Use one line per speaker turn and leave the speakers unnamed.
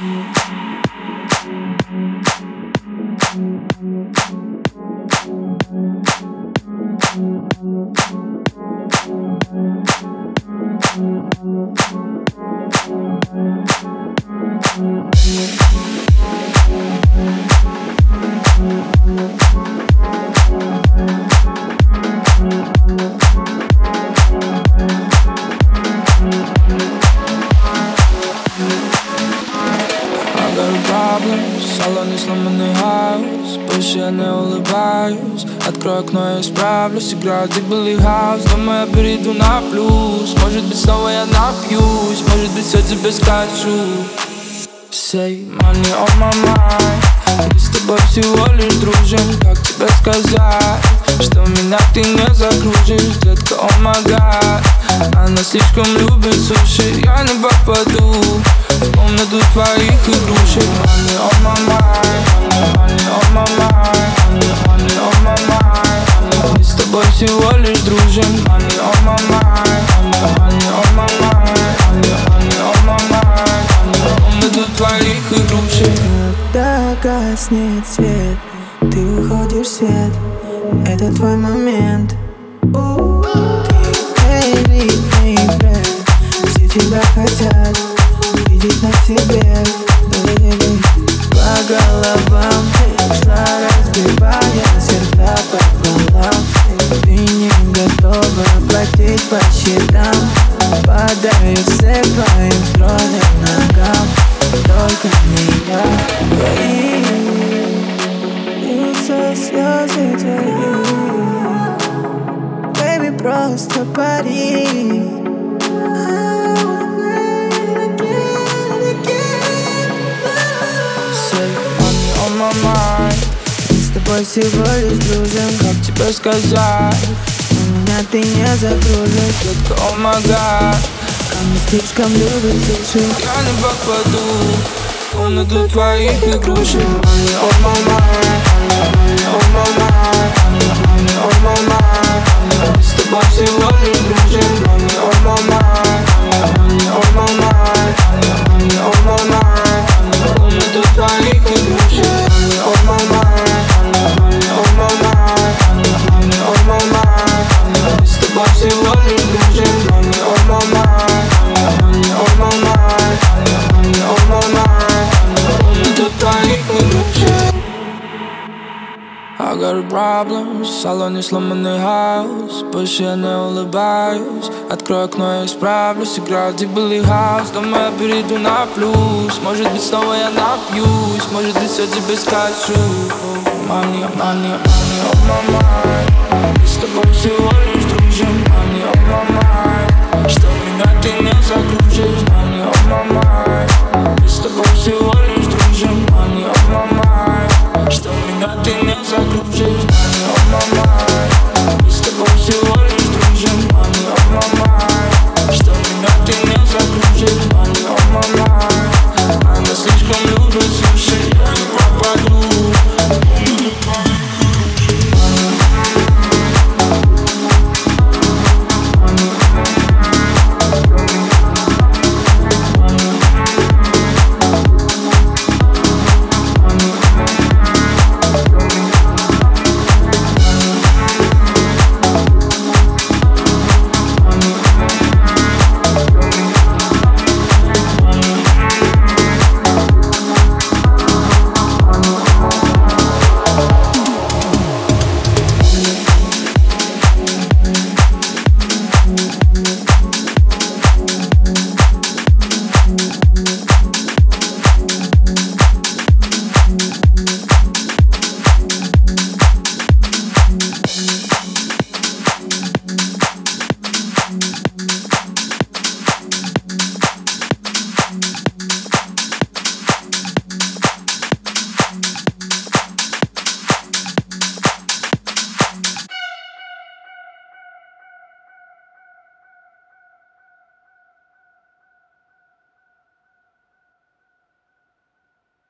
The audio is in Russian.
Mm-hmm. Справлюсь Играю дебилый хаус, думаю, я перейду на плюс. Может быть, снова я напьюсь Может быть, все тебе скажу. Say money on my mind. Мы с тобой всего лишь дружим Как тебе сказать Что меня ты не загружишь Детка, о oh my Она слишком любит суши Я не попаду. В комнату твоих игрушек. Money on my
гаснет свет Ты уходишь в свет. Это твой момент. Ты элитный бренд Все тебя хотят Видеть на себе. По головам ты шла разбивая сердца пополам. Ты не готова платить по счетам
My mind.
С тобой всего лишь дружим
Как тебе сказать?
Что меня ты не загружишь
Детка, о my god.
Она слишком любит суши
Я не попаду В комнату твоих игрушек. Money on my mind. Money on my mind. Money on my mind с тобой всего лишь дружим Money I got a problem, в салоне сломанный хаус Больше я не улыбаюсь Открой окно, я исправлюсь Играю дебилый хаус Дома я перейду на плюс Может быть снова я напьюсь Может быть все тебе скажу Money, money, money on my mind Мы с тобой всего